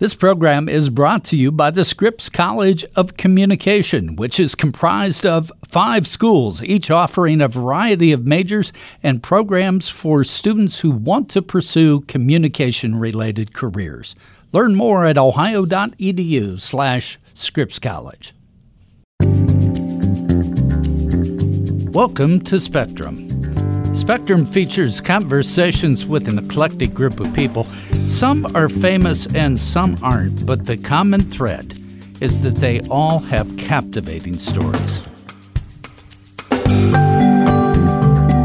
This program is brought to you by the Scripps College of Communication, which is comprised of five schools, each offering a variety of majors and programs for students who want to pursue communication related careers. Learn more at ohio.edu slash Scripps College. Welcome to Spectrum. Spectrum features conversations with an eclectic group of people. Some are famous and some aren't, but the common thread is that they all have captivating stories.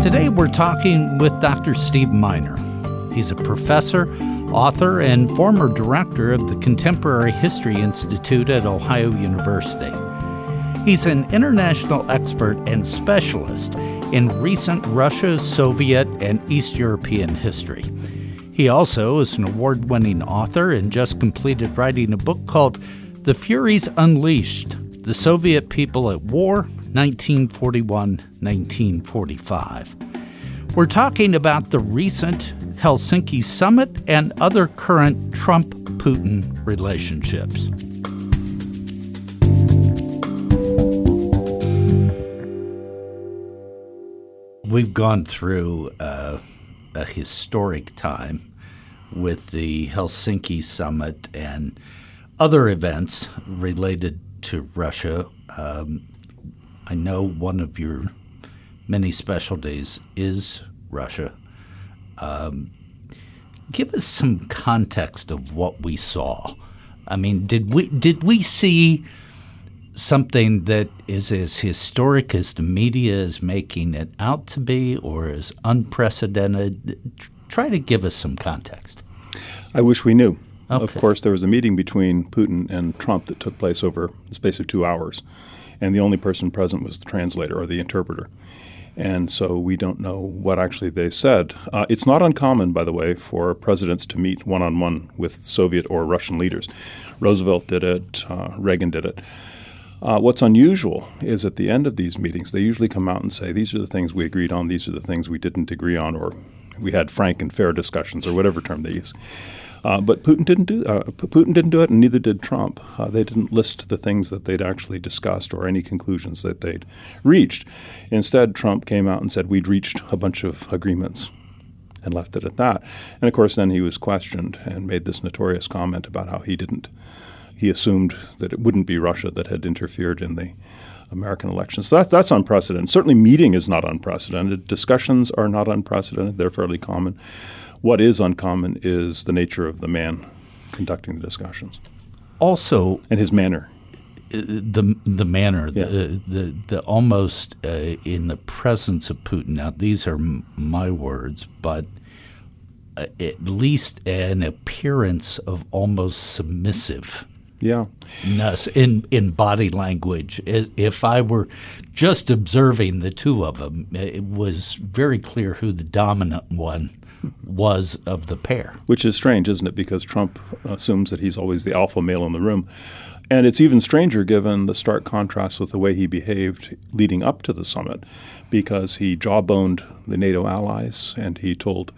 Today we're talking with Dr. Steve Miner. He's a professor, author, and former director of the Contemporary History Institute at Ohio University. He's an international expert and specialist in recent Russia, Soviet, and East European history. He also is an award winning author and just completed writing a book called The Furies Unleashed The Soviet People at War, 1941 1945. We're talking about the recent Helsinki summit and other current Trump Putin relationships. We've gone through uh, a historic time with the Helsinki summit and other events related to Russia. Um, I know one of your many specialties is Russia. Um, give us some context of what we saw. I mean, did we did we see something that is as historic as the media is making it out to be or is unprecedented? Try to give us some context. I wish we knew. Okay. Of course, there was a meeting between Putin and Trump that took place over the space of two hours, and the only person present was the translator or the interpreter. And so we don't know what actually they said. Uh, it's not uncommon, by the way, for presidents to meet one on one with Soviet or Russian leaders. Roosevelt did it, uh, Reagan did it. Uh, what's unusual is at the end of these meetings, they usually come out and say, These are the things we agreed on, these are the things we didn't agree on, or we had frank and fair discussions, or whatever term they use. Uh, but Putin didn't do uh, Putin didn't do it, and neither did Trump. Uh, they didn't list the things that they'd actually discussed or any conclusions that they'd reached. Instead, Trump came out and said we'd reached a bunch of agreements, and left it at that. And of course, then he was questioned and made this notorious comment about how he didn't he assumed that it wouldn't be Russia that had interfered in the American elections. So that, that's unprecedented. Certainly, meeting is not unprecedented. Discussions are not unprecedented. They're fairly common. What is uncommon is the nature of the man conducting the discussions. Also, and his manner. Uh, the the manner, yeah. the, the the almost uh, in the presence of Putin. Now, these are m- my words, but uh, at least an appearance of almost submissive yeah. in in body language. If I were just observing the two of them, it was very clear who the dominant one was of the pair. Which is strange, isn't it? Because Trump assumes that he's always the alpha male in the room. And it's even stranger given the stark contrast with the way he behaved leading up to the summit, because he jawboned the NATO allies and he told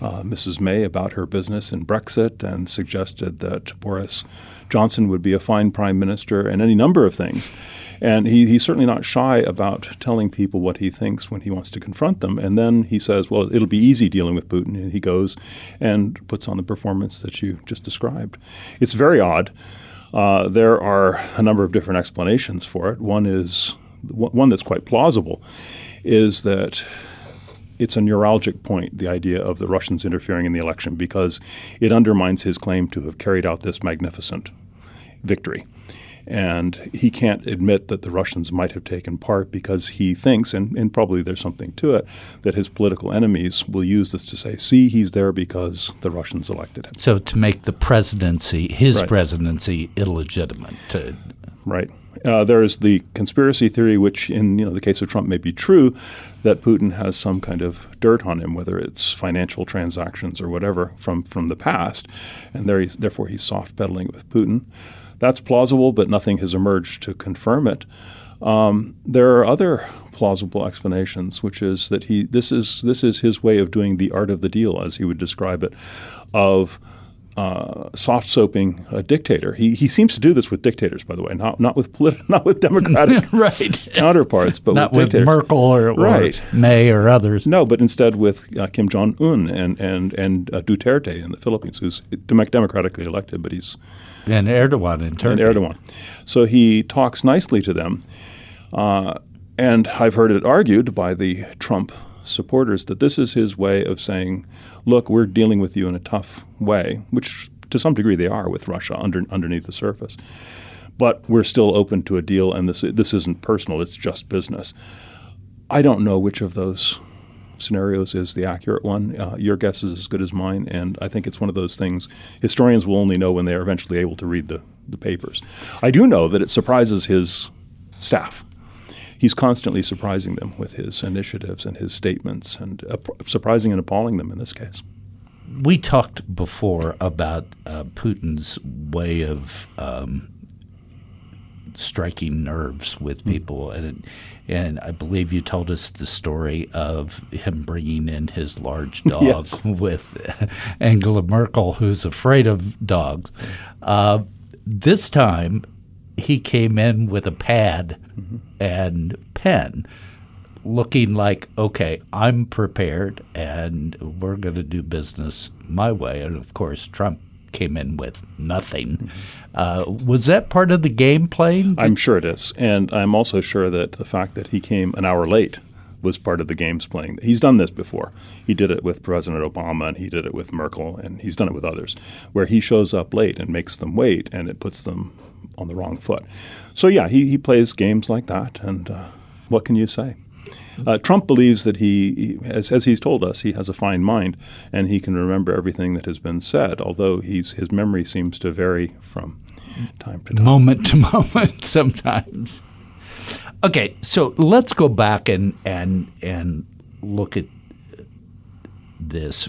uh, Mrs. May about her business in Brexit and suggested that Boris Johnson would be a fine prime minister and any number of things. And he, he's certainly not shy about telling people what he thinks when he wants to confront them. And then he says, well, it'll be easy dealing with Putin. And he goes and puts on the performance that you just described. It's very odd. Uh, there are a number of different explanations for it. One is one that's quite plausible is that it's a neuralgic point, the idea of the Russians interfering in the election, because it undermines his claim to have carried out this magnificent victory. And he can't admit that the Russians might have taken part because he thinks, and, and probably there's something to it, that his political enemies will use this to say, see, he's there because the Russians elected him. So to make the presidency, his right. presidency, illegitimate. To, right. Uh, there's the conspiracy theory, which in you know the case of Trump may be true, that Putin has some kind of dirt on him, whether it's financial transactions or whatever from from the past, and there he's, therefore he's soft pedaling with Putin. That's plausible, but nothing has emerged to confirm it. Um, there are other plausible explanations, which is that he this is this is his way of doing the art of the deal, as he would describe it, of uh, soft soaping a dictator. He, he seems to do this with dictators, by the way, not not with polit- not with democratic right. counterparts, but not with, with Merkel or, or, right. May or others. No, but instead with uh, Kim Jong Un and and and uh, Duterte in the Philippines, who's democratically elected, but he's and Erdogan in Turkey. And Erdogan. So he talks nicely to them, uh, and I've heard it argued by the Trump supporters that this is his way of saying, look, we're dealing with you in a tough way, which to some degree they are with Russia under, underneath the surface. But we're still open to a deal, and this, this isn't personal, it's just business. I don't know which of those scenarios is the accurate one. Uh, your guess is as good as mine, and I think it's one of those things historians will only know when they are eventually able to read the, the papers. I do know that it surprises his staff he's constantly surprising them with his initiatives and his statements, and uh, surprising and appalling them in this case. We talked before about uh, Putin's way of um, striking nerves with hmm. people, and and I believe you told us the story of him bringing in his large dog yes. with Angela Merkel, who's afraid of dogs. Uh, this time, he came in with a pad mm-hmm. and pen, looking like, okay, I'm prepared and we're going to do business my way. And of course, Trump came in with nothing. Uh, was that part of the game playing? I'm sure it is. And I'm also sure that the fact that he came an hour late was part of the game's playing. He's done this before. He did it with President Obama and he did it with Merkel and he's done it with others, where he shows up late and makes them wait and it puts them on the wrong foot. So yeah, he, he plays games like that, and uh, what can you say? Uh, Trump believes that he, as, as, he's told us, he has a fine mind and he can remember everything that has been said. Although his memory seems to vary from time to time, moment to moment, sometimes. Okay, so let's go back and and and look at this.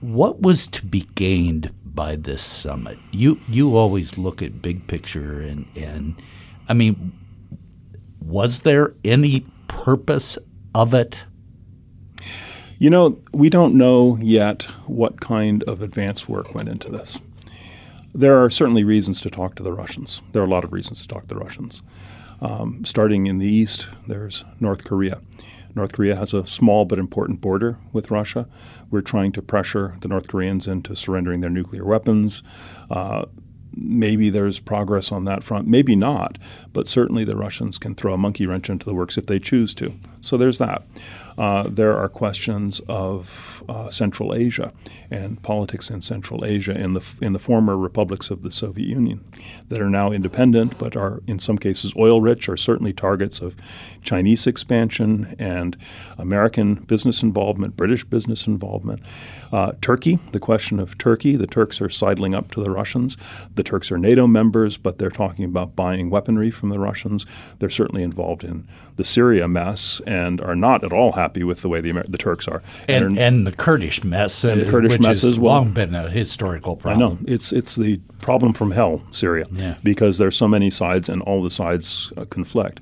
What was to be gained by this summit? You you always look at big picture and and I mean, was there any purpose of it? You know, we don't know yet what kind of advance work went into this. There are certainly reasons to talk to the Russians. There are a lot of reasons to talk to the Russians. Um, starting in the east, there's North Korea. North Korea has a small but important border with Russia. We're trying to pressure the North Koreans into surrendering their nuclear weapons. Uh, maybe there's progress on that front, maybe not, but certainly the Russians can throw a monkey wrench into the works if they choose to. So there's that. Uh, there are questions of uh, Central Asia and politics in Central Asia in the in the former republics of the Soviet Union that are now independent, but are in some cases oil rich, are certainly targets of Chinese expansion and American business involvement, British business involvement. Uh, Turkey, the question of Turkey, the Turks are sidling up to the Russians. The Turks are NATO members, but they're talking about buying weaponry from the Russians. They're certainly involved in the Syria mess and are not at all happy with the way the, Amer- the Turks are. And, and, and, the Kurdish mess. And the Kurdish mess as well. long been a historical problem. I know. It's, it's the problem from hell, Syria, yeah. because there's so many sides and all the sides uh, conflict.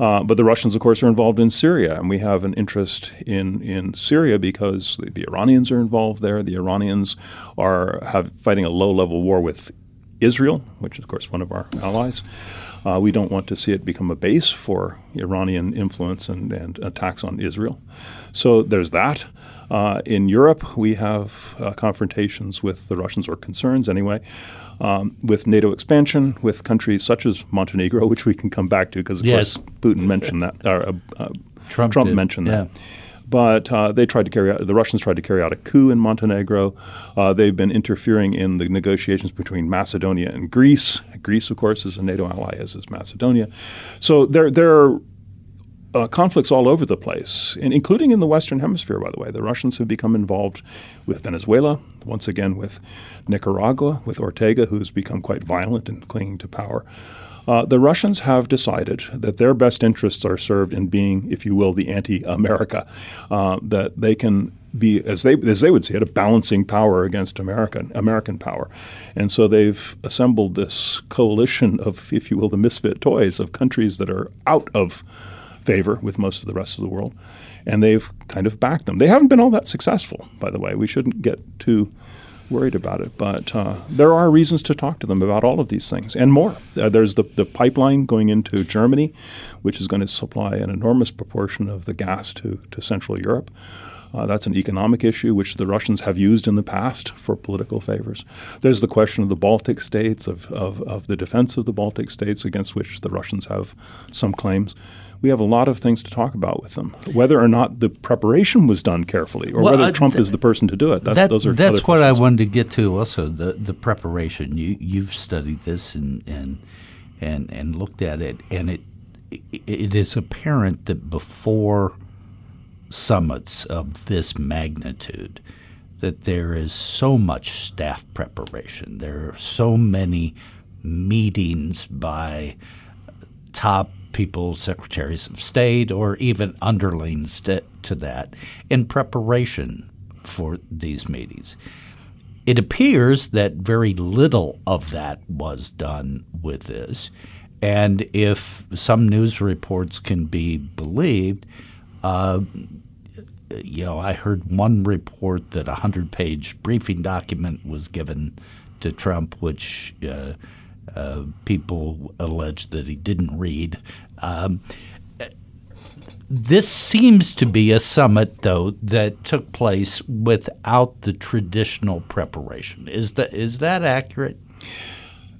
Uh, but the Russians, of course, are involved in Syria, and we have an interest in, in Syria because the, the Iranians are involved there. The Iranians are have, fighting a low level war with Israel, which is, of course, one of our allies. Uh, we don't want to see it become a base for Iranian influence and, and attacks on Israel. So there's that. Uh, in Europe, we have uh, confrontations with the Russians, or concerns anyway, um, with NATO expansion, with countries such as Montenegro, which we can come back to because, of yes. course, Putin mentioned that, or uh, uh, Trump, Trump mentioned yeah. that but uh, they tried to carry out the Russians tried to carry out a coup in Montenegro. Uh, they've been interfering in the negotiations between Macedonia and Greece. Greece, of course, is a NATO ally, as is Macedonia. So there there are uh, conflicts all over the place, and including in the Western Hemisphere, by the way. The Russians have become involved with Venezuela, once again with Nicaragua, with Ortega, who's become quite violent and clinging to power. Uh, the Russians have decided that their best interests are served in being, if you will, the anti-America. Uh, that they can be, as they as they would see it, a balancing power against American American power, and so they've assembled this coalition of, if you will, the misfit toys of countries that are out of favor with most of the rest of the world, and they've kind of backed them. They haven't been all that successful, by the way. We shouldn't get too worried about it. But uh, there are reasons to talk to them about all of these things and more. Uh, there's the, the pipeline going into Germany, which is going to supply an enormous proportion of the gas to, to Central Europe. Uh, that's an economic issue which the Russians have used in the past for political favors. There's the question of the Baltic states, of, of, of the defense of the Baltic states, against which the Russians have some claims we have a lot of things to talk about with them. Whether or not the preparation was done carefully, or well, whether uh, Trump th- is the person to do it. That's, that, those are that's what I wanted to get to. Also, the the preparation. You you've studied this and and and and looked at it, and it it is apparent that before summits of this magnitude, that there is so much staff preparation. There are so many meetings by top people, secretaries of state, or even underlings to, to that in preparation for these meetings. It appears that very little of that was done with this. And if some news reports can be believed, uh, you know, I heard one report that a hundred page briefing document was given to Trump, which uh, people allege that he didn't read. Um, this seems to be a summit, though, that took place without the traditional preparation. Is that is that accurate?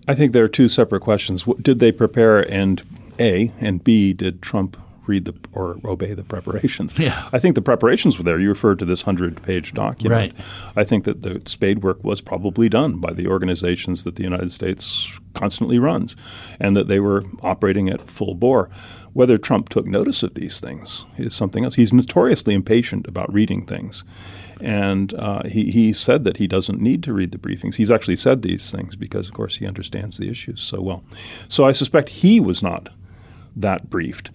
I think there are two separate questions. Did they prepare, and A, and B, did Trump read the or obey the preparations. Yeah. I think the preparations were there. You referred to this hundred page document. Right. I think that the spade work was probably done by the organizations that the United States constantly runs, and that they were operating at full bore. Whether Trump took notice of these things is something else. He's notoriously impatient about reading things. And uh, he, he said that he doesn't need to read the briefings. He's actually said these things because, of course, he understands the issues so well. So I suspect he was not that briefed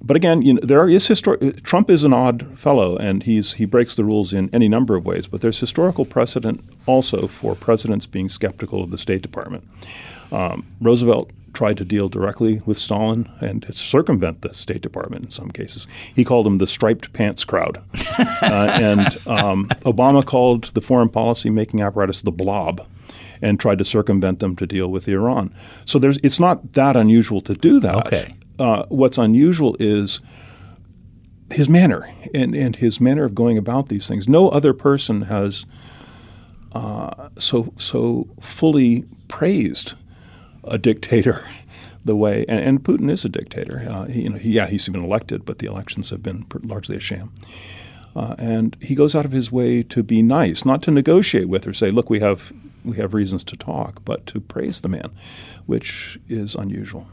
but again, you know, there is histor- Trump is an odd fellow, and he's he breaks the rules in any number of ways. But there's historical precedent also for presidents being skeptical of the State Department. Um, Roosevelt tried to deal directly with Stalin and circumvent the State Department in some cases. He called them the striped pants crowd, uh, and um, Obama called the foreign policy making apparatus the blob and tried to circumvent them to deal with Iran. So there's it's not that unusual to do that. Okay uh, what's unusual is his manner and, and his manner of going about these things. No other person has uh, so so fully praised a dictator the way, and, and Putin is a dictator. Uh, he, you know, he, yeah, he's been elected, but the elections have been largely a sham. Uh, and he goes out of his way to be nice, not to negotiate with or say, "Look, we have we have reasons to talk," but to praise the man, which is unusual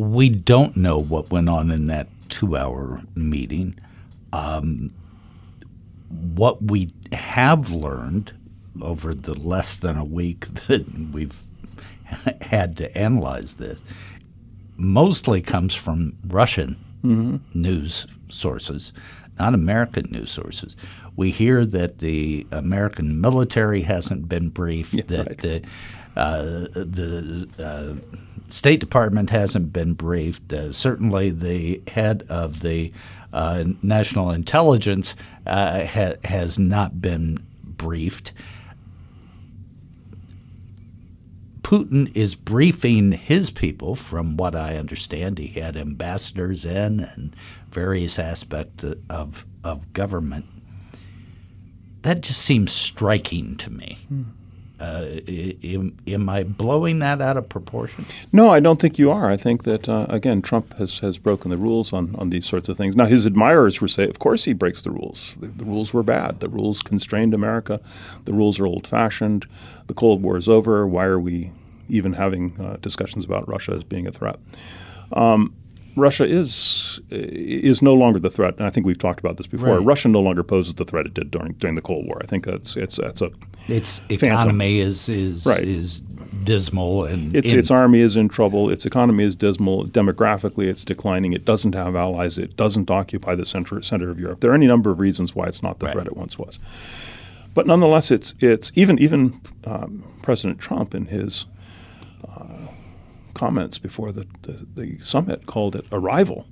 we don't know what went on in that two hour meeting. Um, what we have learned over the less than a week that we've had to analyze this mostly comes from Russian mm-hmm. news sources, not American news sources. We hear that the American military hasn't been briefed, yeah, that right. the the uh, State Department hasn't been briefed. Uh, certainly, the head of the uh, National Intelligence uh, ha- has not been briefed. Putin is briefing his people, from what I understand. He had ambassadors in and various aspects of, of government. That just seems striking to me. Hmm. Uh, am, am, I blowing that out of proportion? No, I don't think you are. I think that uh, again, Trump has, has broken the rules on, on these sorts of things. Now, his admirers would say, of course, he breaks the rules. The, the rules were bad. The rules constrained America. The rules are old fashioned. The Cold War is over. Why are we even having uh, discussions about Russia as being a threat? Um, Russia is is no longer the threat, and I think we've talked about this before. Right. Russia no longer poses the threat it did during during the Cold War. I think that's it's that's a its economy is is right. is dismal and its its army is in trouble. Its economy is dismal. Demographically, it's declining. It doesn't have allies. It doesn't occupy the center center of Europe. There are any number of reasons why it's not the right. threat it once was. But nonetheless, it's it's even even um, President Trump in his comments before the, the, the, summit called it a rival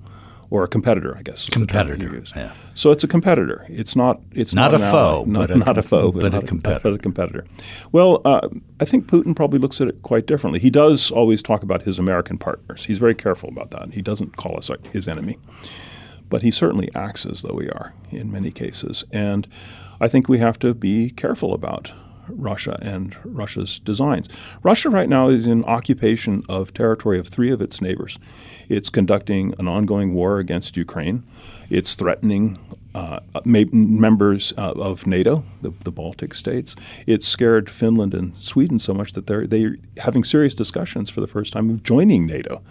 or a competitor, I guess. Competitor. Yeah. So it's a competitor. It's not. It's not, not a foe, not, but not a, a foe, but, but a competitor. but a competitor. Well, uh, I think Putin probably looks at it quite differently. He does always talk about his American partners. He's very careful about that. He doesn't call us his enemy, but he certainly acts as though we are in many cases. And I think we have to be careful about Russia and Russia's designs. Russia right now is in occupation of territory of three of its neighbors. It's conducting an ongoing war against Ukraine. It's threatening uh, members uh, of NATO, the, the, Baltic states. It's scared Finland and Sweden so much that they're they're having serious discussions for the first time of joining NATO.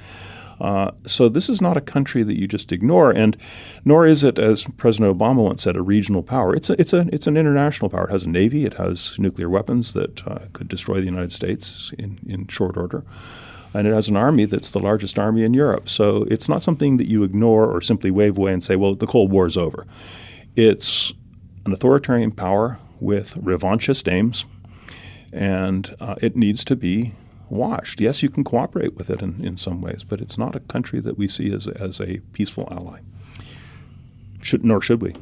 Uh, so this is not a country that you just ignore, and nor is it, as President Obama once said, a regional power. It's a, it's a it's an international power. It has a navy. It has nuclear weapons that uh, could destroy the United States in in short order. And it has an army that's the largest army in Europe. So it's not something that you ignore or simply wave away and say, well, the Cold War is over. It's an authoritarian power with revanchist aims, and uh, it needs to be washed. Yes, you can cooperate with it in, in some ways, but it's not a country that we see as, as a peaceful ally. Should, nor should we.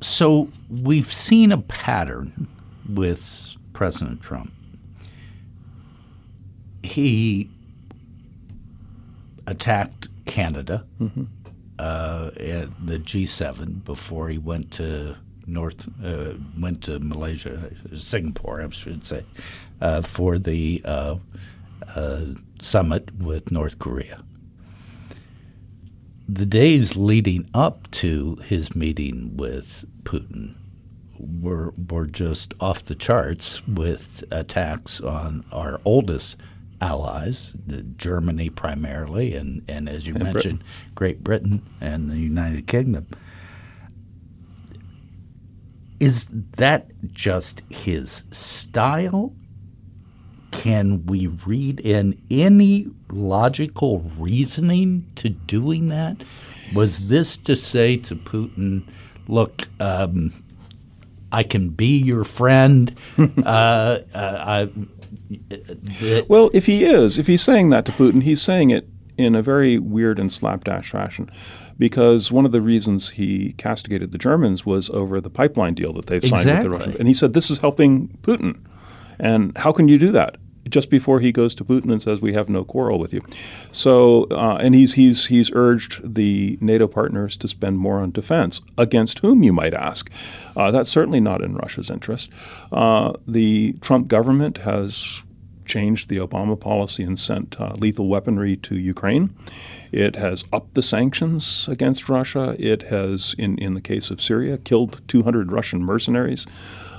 So we've seen a pattern with President Trump. He attacked Canada mm-hmm. uh, at the G7 before he went to North uh, went to Malaysia, Singapore, I should say, uh, for the uh, uh, summit with North Korea. The days leading up to his meeting with Putin were were just off the charts with attacks on our oldest allies, Germany primarily, and, and as you and mentioned, Britain. Great Britain and the United Kingdom. Is that just his style? Can we read in any logical reasoning to doing that? Was this to say to Putin, look, um, I can be your friend? uh, uh, I, well, if he is, if he's saying that to Putin, he's saying it in a very weird and slapdash fashion because one of the reasons he castigated the Germans was over the pipeline deal that they've signed exactly. with the Russians. And he said, This is helping Putin. And how can you do that? Just before he goes to Putin and says, "We have no quarrel with you," so uh, and he's he's he's urged the NATO partners to spend more on defense. Against whom, you might ask? Uh, that's certainly not in Russia's interest. Uh, the Trump government has changed the Obama policy and sent uh, lethal weaponry to Ukraine. It has upped the sanctions against Russia. It has, in, in the case of Syria, killed 200 Russian mercenaries.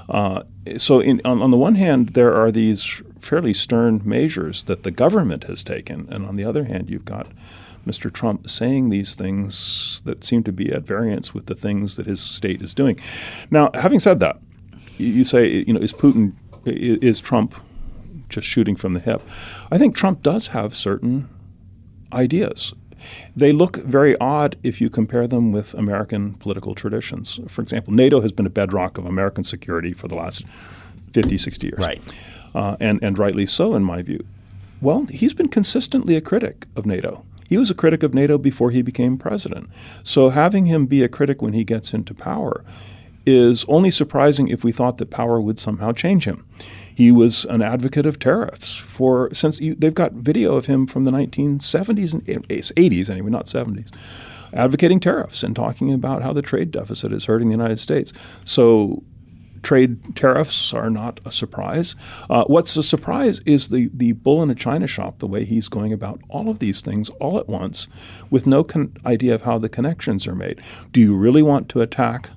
Uh, so, in, on, on, the one hand, there are these fairly stern measures that the government has taken, and on the other hand, you've got Mr. Trump saying these things that seem to be at variance with the things that his state is doing. Now, having said that, you say, you know, is Putin, is Trump just shooting from the hip. I think Trump does have certain ideas. They look very odd if you compare them with American political traditions. For example, NATO has been a bedrock of American security for the last 50, 60 years. Right. Uh, and, and rightly so, in my view. Well, he's been consistently a critic of NATO. He was a critic of NATO before he became president. So having him be a critic when he gets into power is only surprising if we thought that power would somehow change him. He was an advocate of tariffs for since you, they've got video of him from the 1970s and 80s anyway, not 70s, advocating tariffs and talking about how the trade deficit is hurting the United States. So trade tariffs are not a surprise. Uh, what's a surprise is the, the bull in a china shop, the way he's going about all of these things all at once with no con- idea of how the connections are made. Do you really want to attack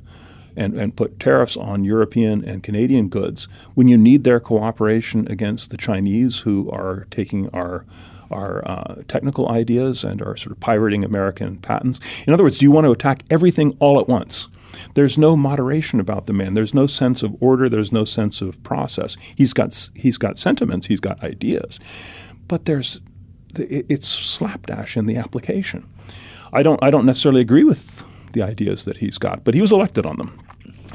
and, and put tariffs on European and Canadian goods when you need their cooperation against the Chinese who are taking our our uh, technical ideas and are sort of pirating American patents. In other words, do you want to attack everything all at once? There's no moderation about the man. There's no sense of order. There's no sense of process. He's got he's got sentiments. He's got ideas, but there's it's slapdash in the application. I don't I don't necessarily agree with the ideas that he's got, but he was elected on them.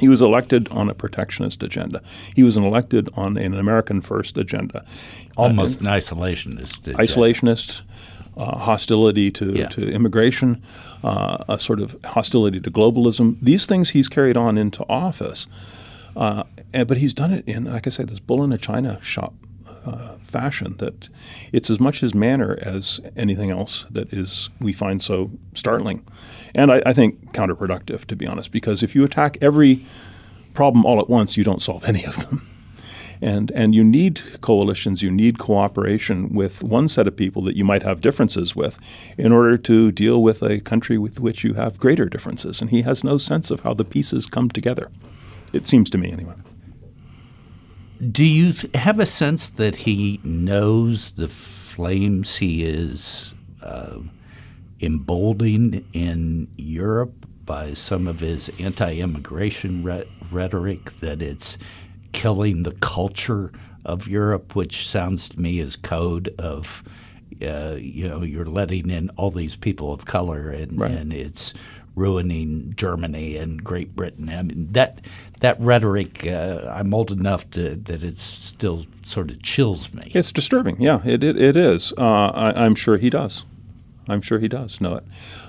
He was elected on a protectionist agenda. He was elected on an American first agenda. Almost uh, an isolationist. Agenda. Isolationist. Uh, hostility to, yeah. to immigration, uh, a sort of hostility to globalism. These things he's carried on into office. Uh, and, but he's done it in, like I say, this bull in a china shop uh, fashion that it's as much his manner as anything else that is we find so startling, and I, I think counterproductive to be honest. Because if you attack every problem all at once, you don't solve any of them. And, and you need coalitions, you need cooperation with one set of people that you might have differences with in order to deal with a country with which you have greater differences. And he has no sense of how the pieces come together. It seems to me, anyway. Do you have a sense that he knows the flames he is uh, emboldening in Europe by some of his anti immigration re- rhetoric, that it's killing the culture of Europe, which sounds to me as code of, uh, you know, you're letting in all these people of color and, right. and it's ruining Germany and Great Britain. I mean that that rhetoric. Uh, I'm old enough to, that it still sort of chills me. It's disturbing. Yeah, it it, it is. Uh, I, am sure he does. I'm sure he does know it.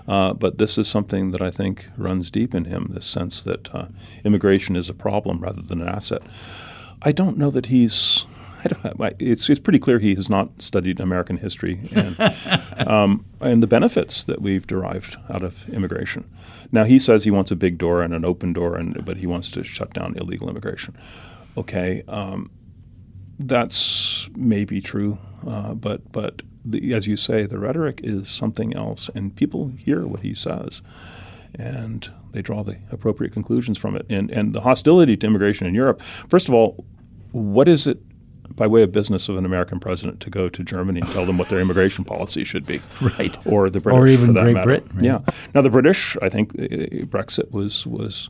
Uh, but this is something that I think runs deep in him. This sense that uh, immigration is a problem rather than an asset. I don't know that he's I don't, it's, it's pretty clear he has not studied American history and, um, and the benefits that we've derived out of immigration. Now, he says he wants a big door and an open door, and, but he wants to shut down illegal immigration. Okay, um, that's maybe true, uh, but, but the, as you say, the rhetoric is something else, and people hear what he says. And they draw the appropriate conclusions from it. And, and the hostility to immigration in Europe, first of all, what is it by way of business of an American president to go to Germany and tell them what their immigration policy should be, right? Or the British, or even for that Great matter. Britain. Right? Yeah. Now the British, I think, uh, Brexit was was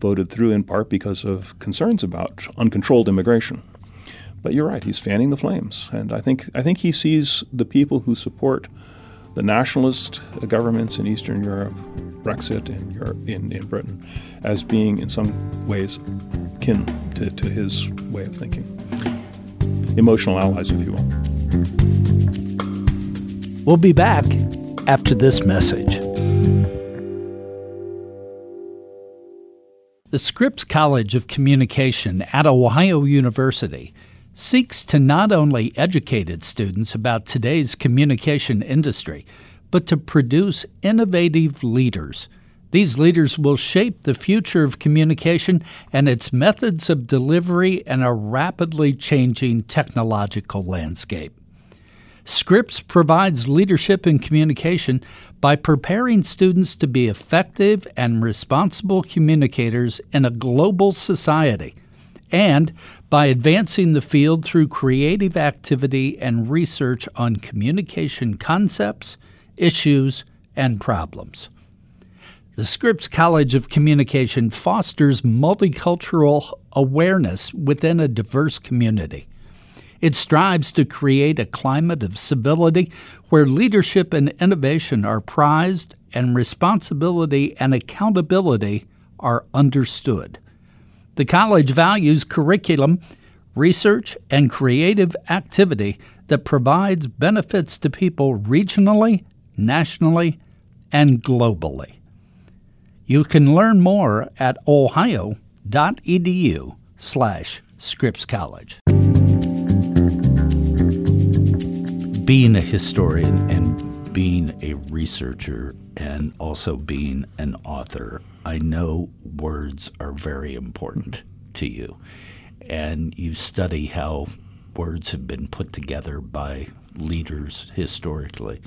voted through in part because of concerns about uncontrolled immigration. But you're right; he's fanning the flames, and I think I think he sees the people who support the nationalist governments in Eastern Europe, Brexit in Europe, in, in Britain, as being in some ways kin to, to his way of thinking emotional allies, if you will. We'll be back after this message. The Scripps College of Communication at Ohio University seeks to not only educate its students about today's communication industry, but to produce innovative leaders these leaders will shape the future of communication and its methods of delivery in a rapidly changing technological landscape. Scripps provides leadership in communication by preparing students to be effective and responsible communicators in a global society, and by advancing the field through creative activity and research on communication concepts, issues, and problems. The Scripps College of Communication fosters multicultural awareness within a diverse community. It strives to create a climate of civility where leadership and innovation are prized and responsibility and accountability are understood. The college values curriculum, research, and creative activity that provides benefits to people regionally, nationally, and globally. You can learn more at ohio.edu slash Scripps College. Being a historian and being a researcher and also being an author, I know words are very important to you. And you study how words have been put together by leaders historically.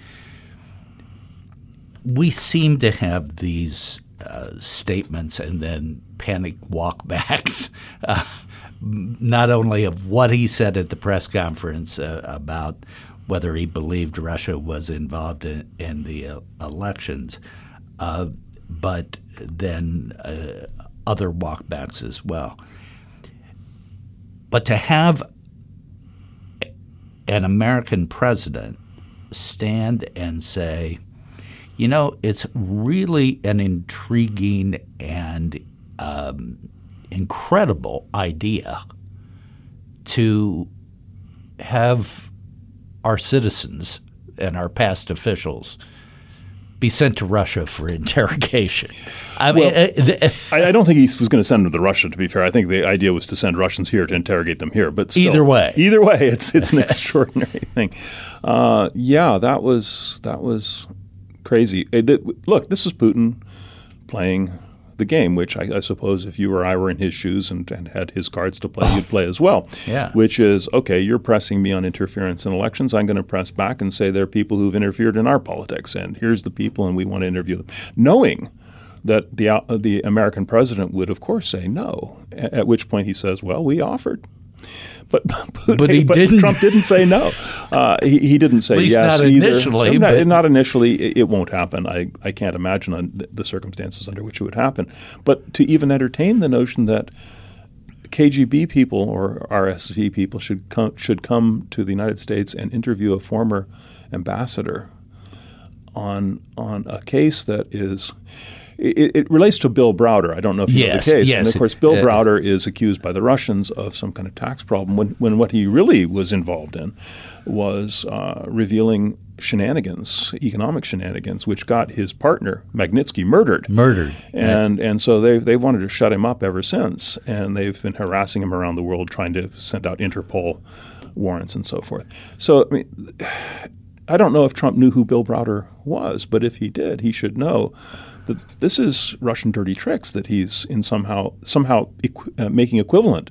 We seem to have these uh, statements and then panic walkbacks, uh, not only of what he said at the press conference uh, about whether he believed Russia was involved in, in the uh, elections, uh, but then other walkbacks as well. But to have an American president stand and say, you know, it's really an intriguing and um, incredible idea to have our citizens and our past officials be sent to Russia for interrogation. I mean, well, uh, I, I, don't think he was going to send them to Russia. To be fair, I think the idea was to send Russians here to interrogate them here. But still, either way, either way, it's it's an extraordinary thing. Uh, yeah, that was that was crazy. It, it, look, this is Putin playing the game, which I, I, suppose if you or I were in his shoes and, and had his cards to play, you'd play as well. Yeah. Which is, okay, you're pressing me on interference in elections. I'm going to press back and say there are people who've interfered in our politics, and here's the people, and we want to interview them. Knowing that the, uh, the American president would, of course, say no, at, at which point he says, well, we offered. But, but, but he but didn't. Trump didn't say no. Uh, he, he, didn't say yes not either. Initially, not, not, initially. It, it, won't happen. I, I can't imagine the circumstances under which it would happen. But to even entertain the notion that KGB people or RSV people should come, should come to the United States and interview a former ambassador on on a case that is it, it, relates to Bill Browder. I don't know if you yes, know the case. Yes, and of course, Bill uh, Browder is accused by the Russians of some kind of tax problem when, when what he really was involved in was uh, revealing shenanigans, economic shenanigans, which got his partner Magnitsky murdered. Murdered, and right. and so they they wanted to shut him up ever since, and they've been harassing him around the world, trying to send out Interpol warrants and so forth. So I mean. I don't know if Trump knew who Bill Browder was, but if he did, he should know that this is Russian dirty tricks that he's in somehow somehow equ- uh, making equivalent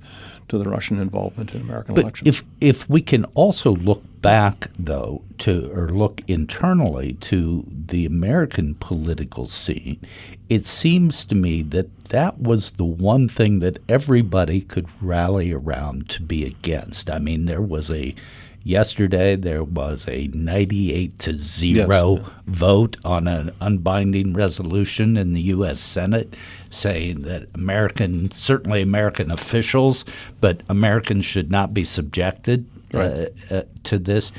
to the Russian involvement in American but elections. If if we can also look back though to or look internally to the American political scene, it seems to me that that was the one thing that everybody could rally around to be against. I mean, there was a Yesterday, there was a 98 to 0 yes. vote on an unbinding resolution in the U.S. Senate saying that American, certainly American officials, but Americans should not be subjected uh, right. uh, uh, to this.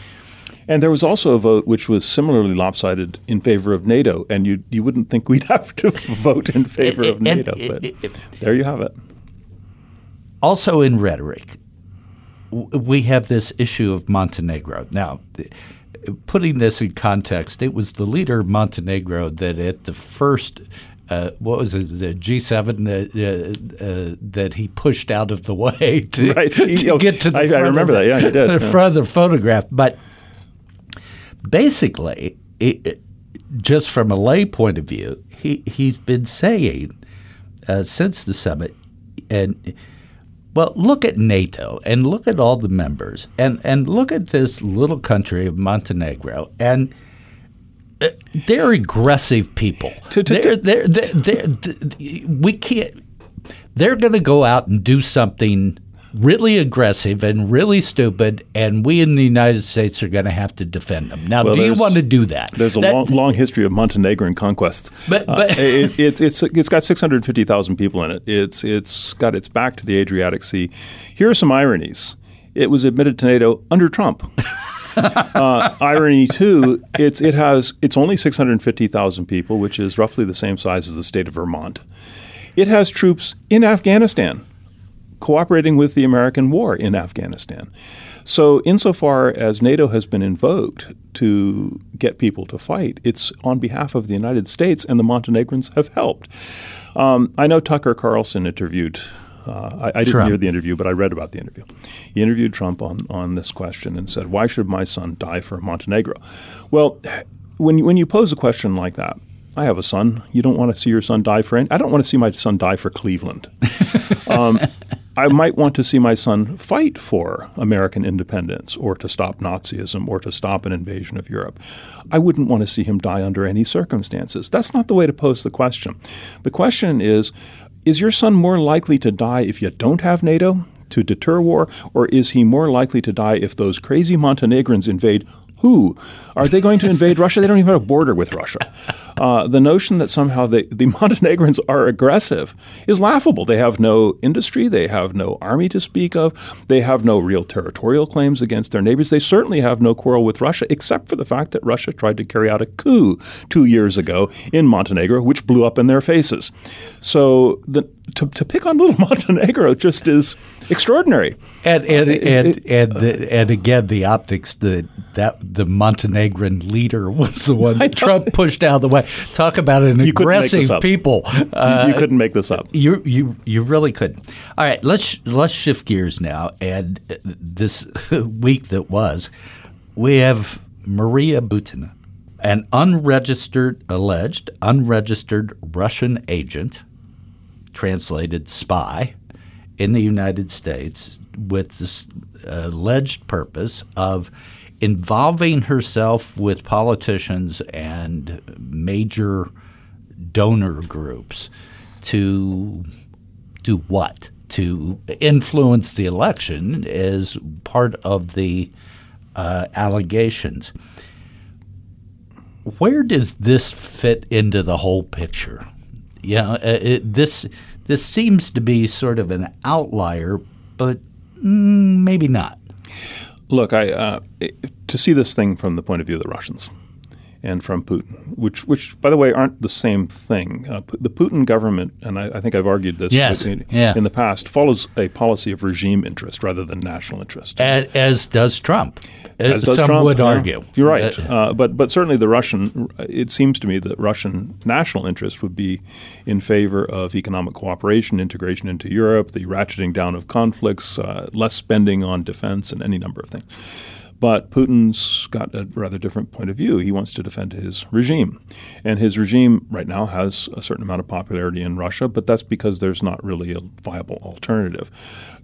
And there was also a vote which was similarly lopsided in favor of NATO, and you you wouldn't think we'd have to vote in favor of NATO, but there you have it. Also in rhetoric, we have this issue of Montenegro. Now, putting this in context, it was the leader of Montenegro that at the first uh, what was it, the G7 that, uh, uh, that he pushed out of the way to, right. to get to the I, front I remember the, that. Yeah, he did. The yeah. front of the photograph. But basically, it, just from a lay point of view, he, he's been saying uh, since the summit, and well, look at NATO and look at all the members and, and look at this little country of Montenegro and uh, they're aggressive people. They're, they're, they're, we can't. They're going to go out and do something really aggressive and really stupid, and we in the United States are going to have to defend them. Now, well, do you want to do that? There's a that, long, long, history of Montenegrin conquests. But, but uh, it, it's it's it's got 650,000 people in it. It's it's got its back to the Adriatic Sea. Here are some ironies. It was admitted to NATO under Trump. uh, irony two, it's it has it's only 650,000 people, which is roughly the same size as the state of Vermont. It has troops in Afghanistan cooperating with the American war in Afghanistan. So, insofar as NATO has been invoked to get people to fight, it's on behalf of the United States, and the Montenegrins have helped. Um, I know Tucker Carlson interviewed. Uh, I, I, didn't hear the interview, but I read about the interview. He interviewed Trump on, on this question and said, Why should my son die for Montenegro? Well, when you, when you pose a question like that, I have a son. You don't want to see your son die for any. I don't want to see my son die for Cleveland. um, I might want to see my son fight for American independence or to stop Nazism or to stop an invasion of Europe. I wouldn't want to see him die under any circumstances. That's not the way to pose the question. The question is Is your son more likely to die if you don't have NATO? To deter war, or is he more likely to die if those crazy Montenegrins invade who? Are they going to invade Russia? They don't even have a border with Russia. Uh, the notion that somehow they, the Montenegrins are aggressive is laughable. They have no industry, they have no army to speak of, they have no real territorial claims against their neighbors. They certainly have no quarrel with Russia, except for the fact that Russia tried to carry out a coup two years ago in Montenegro, which blew up in their faces. So the, to, to pick on little Montenegro just is extraordinary. And and uh, and, it, and, uh, and again, the optics that that the Montenegrin leader was the one that Trump pushed out of the way. Talk about an you aggressive people. Uh, you, couldn't make this up. You you you really couldn't. All right, let's let's shift gears now. And this week that was, we have Maria Butina, an unregistered, alleged unregistered Russian agent, translated spy, in the United States with this alleged purpose of involving herself with politicians and major donor groups to do what? To influence the election as part of the uh, allegations. Where does this fit into the whole picture? Know, uh, it, this this seems to be sort of an outlier, but mm, maybe not. Look, I uh, to see this thing from the point of view of the Russians and from Putin, which, which by the way, aren't the same thing. Uh, the Putin government, and I, I, think I've argued this yes. in, yeah. in, the past, follows a policy of regime interest rather than national interest. As, as does Trump. As does Some Trump, would argue. You're right. Uh, but, but certainly the Russian, it seems to me that Russian national interest would be in favor of economic cooperation, integration into Europe, the ratcheting down of conflicts, uh, less spending on defense, and any number of things. But Putin's got a rather different point of view. He wants to defend his regime. And his regime right now has a certain amount of popularity in Russia, but that's because there's not really a viable alternative.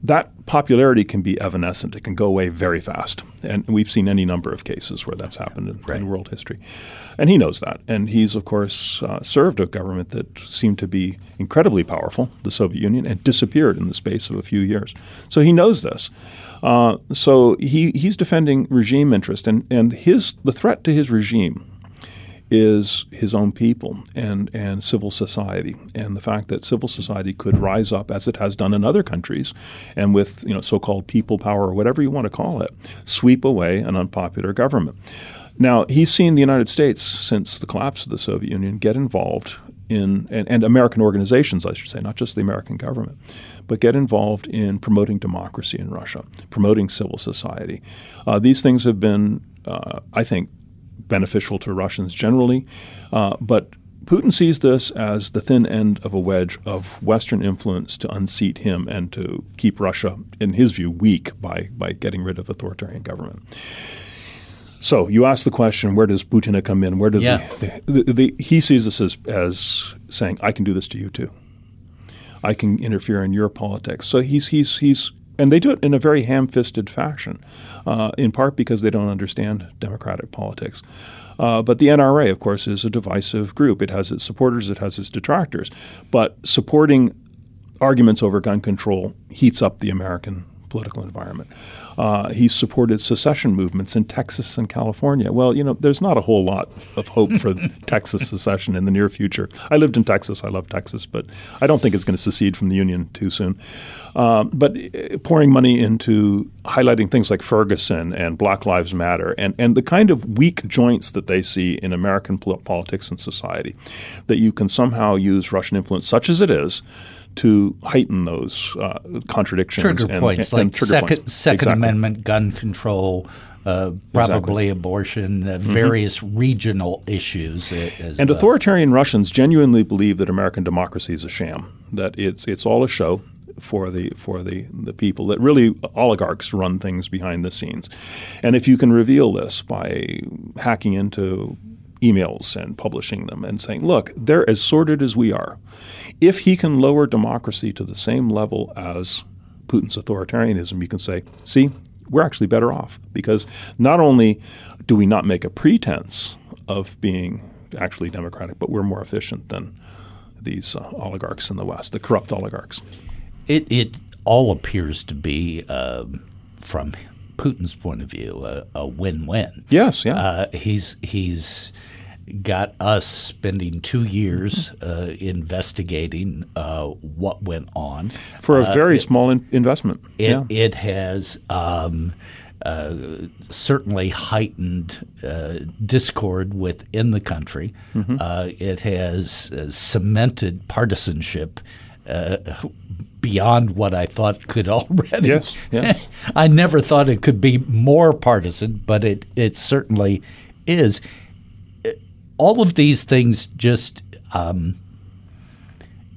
That popularity can be evanescent, it can go away very fast. And we've seen any number of cases where that's happened in, right. in world history. And he knows that. And he's, of course, uh, served a government that seemed to be incredibly powerful, the Soviet Union, and disappeared in the space of a few years. So he knows this. Uh, so he, he's defending regime interest, and, and his the threat to his regime is his own people and, and civil society, and the fact that civil society could rise up as it has done in other countries, and with you know so-called people power or whatever you want to call it, sweep away an unpopular government. Now he's seen the United States since the collapse of the Soviet Union get involved in and, and American organizations, I should say, not just the American government, but get involved in promoting democracy in Russia, promoting civil society. Uh, these things have been, uh, I think, beneficial to Russians generally, uh, but Putin sees this as the thin end of a wedge of Western influence to unseat him and to keep Russia, in his view, weak by, by getting rid of authoritarian government. So you ask the question, where does Butina come in? Where do yeah. the, the, the, he sees this as, as saying, I can do this to you too. I can interfere in your politics. So he's he's he's and they do it in a very ham-fisted fashion, uh, in part because they don't understand democratic politics. Uh, but the NRA, of course, is a divisive group. It has its supporters, it has its detractors. But supporting arguments over gun control heats up the American political environment. Uh, he supported secession movements in Texas and California. Well, you know, there's not a whole lot of hope for Texas secession in the near future. I lived in Texas. I love Texas, but I don't think it's going to secede from the Union too soon. Um, but uh, pouring money into highlighting things like Ferguson and Black Lives Matter and, and the kind of weak joints that they see in American politics and society, that you can somehow use Russian influence, such as it is, to heighten those uh, contradictions trigger and, points and, like and trigger second, points. second exactly. Amendment gun control. Uh, probably exactly. abortion, uh, mm-hmm. various regional issues. and well. authoritarian Russians genuinely believe that American democracy is a sham, that it's it's all a show for the for the the people. That really oligarchs run things behind the scenes, and if you can reveal this by hacking into emails and publishing them and saying, look, they're as sordid as we are. If he can lower democracy to the same level as Putin's authoritarianism, you can say, see, we're actually better off because not only do we not make a pretense of being actually democratic, but we're more efficient than these uh, oligarchs in the West, the corrupt oligarchs. It, it all appears to be, uh, from Putin's point of view, a, a win-win. Yes, yeah. Uh, he's he's got us spending two years uh, investigating uh, what went on for a uh, very small in- investment. It, yeah. it has. Um, uh, certainly heightened uh, discord within the country. Mm-hmm. Uh, it has uh, cemented partisanship uh, beyond what I thought could already. Yes, yeah. I never thought it could be more partisan, but it it certainly is. All of these things just. Um,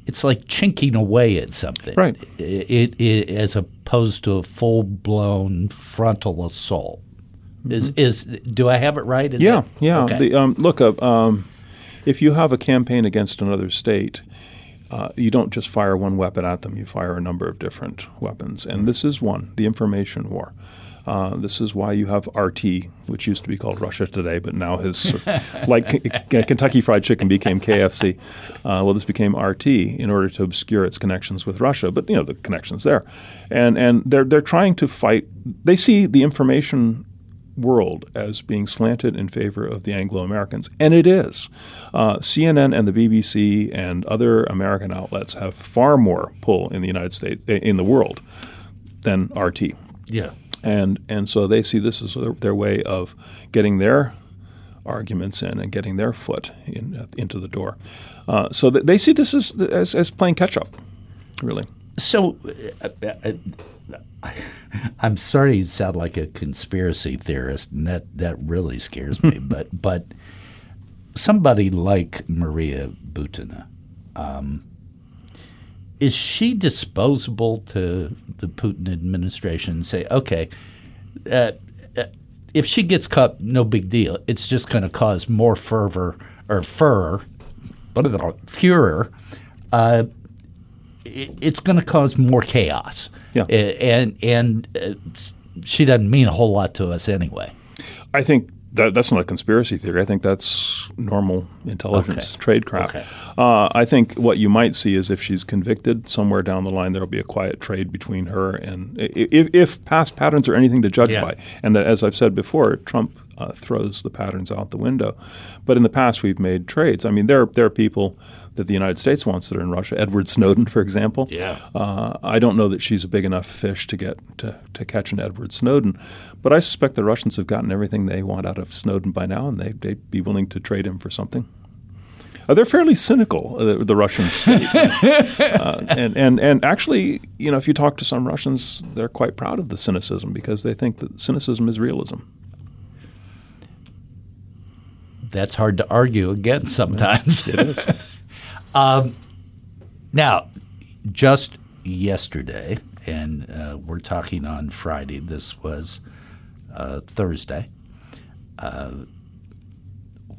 it's like chinking away at something, right? It, it, it as opposed to a full blown frontal assault. Mm-hmm. Is is do I have it right? Is yeah, it? yeah. Okay. The, um, look, uh, um, if you have a campaign against another state, uh, you don't just fire one weapon at them, you fire a number of different weapons. And this is one the information war. Uh, this is why you have RT, which used to be called Russia Today, but now has, like Kentucky Fried Chicken became KFC. Uh, well, this became RT in order to obscure its connections with Russia, but you know the connections there, and and they're they're trying to fight. They see the information world as being slanted in favor of the Anglo Americans. And it is. Uh, CNN and the BBC and other American outlets have far more pull in the United States, in the world, than RT. Yeah. And, and so they see this as their way of getting their arguments in and getting their foot in, into the door. Uh, so they see this as, as, as playing catch up, really. So, uh, uh, I'm sorry to sound like a conspiracy theorist, and that, that really scares me. but but somebody like Maria Butina, um, is she disposable to the Putin administration and say, okay, uh, uh if she gets cut, no big deal. It's just going to cause more fervor or furor, furor. Uh, it's going to cause more chaos. Yeah. And and uh, she doesn't mean a whole lot to us anyway. I think that, that's not a conspiracy theory. I think that's normal intelligence okay. tradecraft. Okay. Uh, I think what you might see is if she's convicted, somewhere down the line there will be a quiet trade between her and if, if past patterns are anything to judge yeah. by. And as I've said before, Trump uh, throws the patterns out the window. But in the past, we've made trades. I mean, there there are people that the United States wants that are in Russia. Edward Snowden, for example. Yeah. Uh, I don't know that she's a big enough fish to get to, to catch an Edward Snowden, but I suspect the Russians have gotten everything they want out of Snowden by now, and they they'd be willing to trade him for something. Uh, they're fairly cynical, uh, the Russian state, uh, and and and actually, you know, if you talk to some Russians, they're quite proud of the cynicism because they think that cynicism is realism that's hard to argue against sometimes. it is. um, now, just yesterday, and uh, we're talking on Friday. This was uh, Thursday. Uh,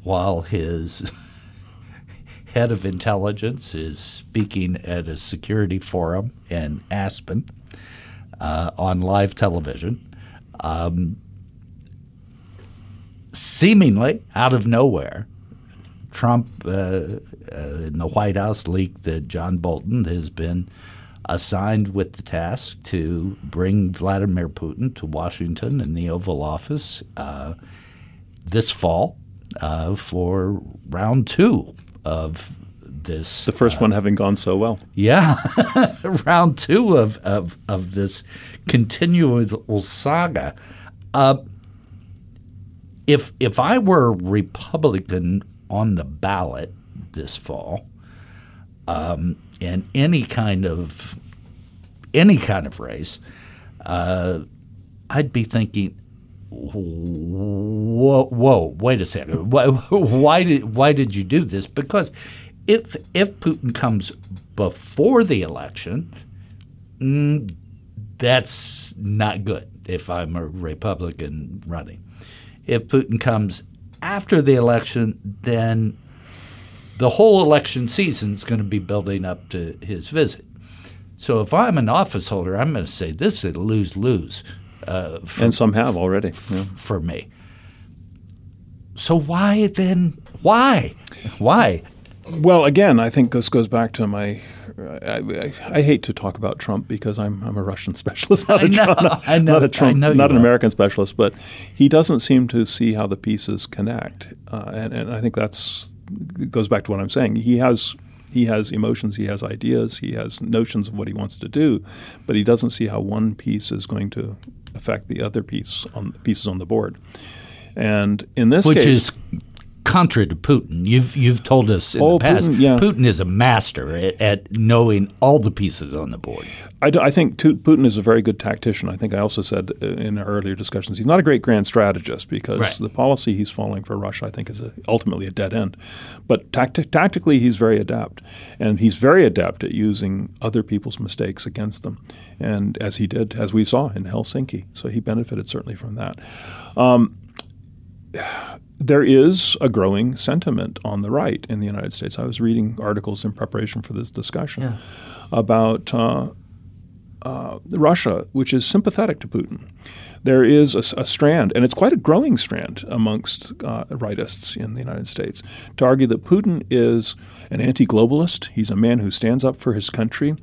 while his head of intelligence is speaking at a security forum in Aspen uh, on live television. Um, seemingly out of nowhere, Trump uh, uh, in the White House leaked that John Bolton has been assigned with the task to bring Vladimir Putin to Washington in the Oval Office uh, this fall uh, for round two of this. The first uh, one having gone so well. Yeah, round two of, of, of this continual saga. If if I were Republican on the ballot this fall, um, in any kind of any kind of race, uh, I'd be thinking, whoa, whoa, wait a second, why, why did why did you do this? Because if if Putin comes before the election, mm, that's not good. If I'm a Republican running if Putin comes after the election, then the whole election season is going to be building up to his visit. So if I'm an office holder, I'm going to say this is a lose lose. Uh, and some have already yeah. for me. So why then? Why? Why? Well, again, I think this goes back to my. I, I, I hate to talk about Trump because I'm I'm a Russian specialist, not a know, Trump, not, know, not, a Trump, not an are. American specialist. But he doesn't seem to see how the pieces connect, uh, and and I think that's goes back to what I'm saying. He has he has emotions, he has ideas, he has notions of what he wants to do, but he doesn't see how one piece is going to affect the other piece on pieces on the board. And in this which case, is contra to Putin. You've you've told us in oh, the past Putin, yeah. Putin is a master at, at, knowing all the pieces on the board. I, do, I think Putin is a very good tactician. I think I also said in our earlier discussions he's not a great grand strategist because right. the policy he's following for Russia I think is a, ultimately a dead end. But tacti- tactically he's very adept, and he's very adept at using other people's mistakes against them, and as he did as we saw in Helsinki. So he benefited certainly from that. Um, there is a growing sentiment on the right in the United States. I was reading articles in preparation for this discussion yeah. about uh, uh, Russia, which is sympathetic to Putin. There is a, a, strand, and it's quite a growing strand amongst uh, rightists in the United States, to argue that Putin is an anti globalist. He's a man who stands up for his country.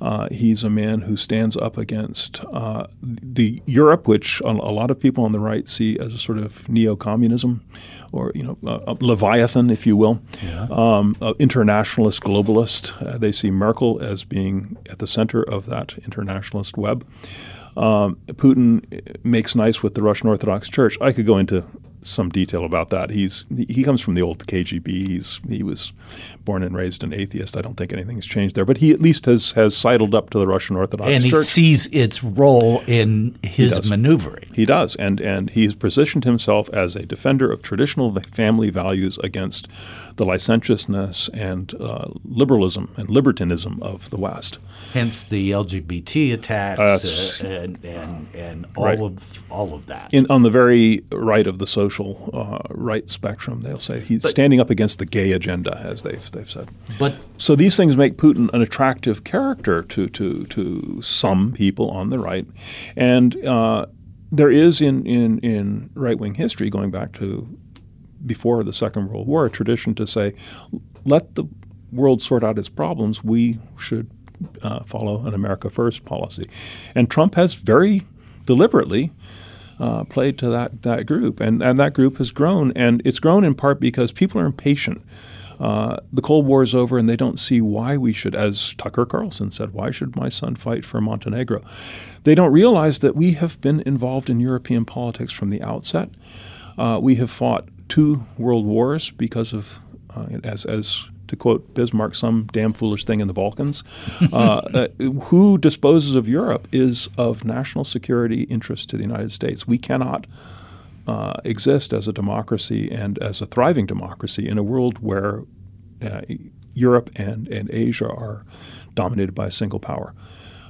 Uh, he's a man who stands up against uh, the Europe, which a, lot of people on the right see as a sort of neo-communism, or you know, a, a leviathan, if you will, yeah. um, internationalist globalist. Uh, they see Merkel as being at the center of that internationalist web. Um, Putin makes nice with the Russian Orthodox Church. I could go into some detail about that. He's he comes from the old KGB. He's he was born and raised an atheist. I don't think anything's changed there, but he at least has has sidled up to the Russian Orthodox and Church. And he sees its role in his he maneuvering. He does, and and he's positioned himself as a defender of traditional family values against the licentiousness and uh, liberalism and libertinism of the West. Hence the LGBT attacks uh, and and and all right. of all of that. In, on the very right of the social uh, right spectrum, they'll say he's but, standing up against the gay agenda, as they've they've said. But so these things make Putin an attractive character to to to some people on the right, and uh, there is in in in right wing history going back to before the Second World War a tradition to say, let the world sort out its problems. We should uh, follow an America First policy, and Trump has very deliberately uh, played to that, that group. And, and that group has grown. And it's grown in part because people are impatient. Uh, the Cold War is over, and they don't see why we should, as Tucker Carlson said, why should my son fight for Montenegro? They don't realize that we have been involved in European politics from the outset. Uh, we have fought two world wars because of, uh, as, as to quote Bismarck, some damn foolish thing in the Balkans. uh, uh, who disposes of Europe is of national security interest to the United States. We cannot uh, exist as a democracy and as a thriving democracy in a world where uh, Europe and, and Asia are dominated by a single power.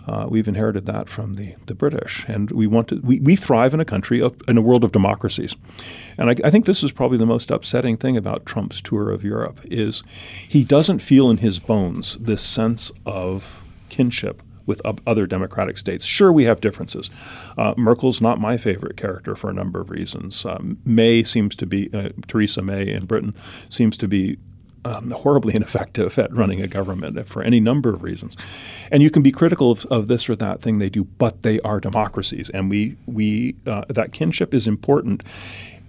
Uh, we've inherited that from the, the British, and we want to. We, we thrive in a country of, in a world of democracies, and I, I, think this is probably the most upsetting thing about Trump's tour of Europe is he doesn't feel in his bones this sense of kinship with other democratic states. Sure, we have differences. Uh, Merkel's not my favorite character for a number of reasons. Um, May seems to be uh, Theresa May in Britain seems to be um, horribly ineffective at running a government for any number of reasons. And you can be critical of, of this or that thing they do, but they are democracies, and we we uh, that kinship is important.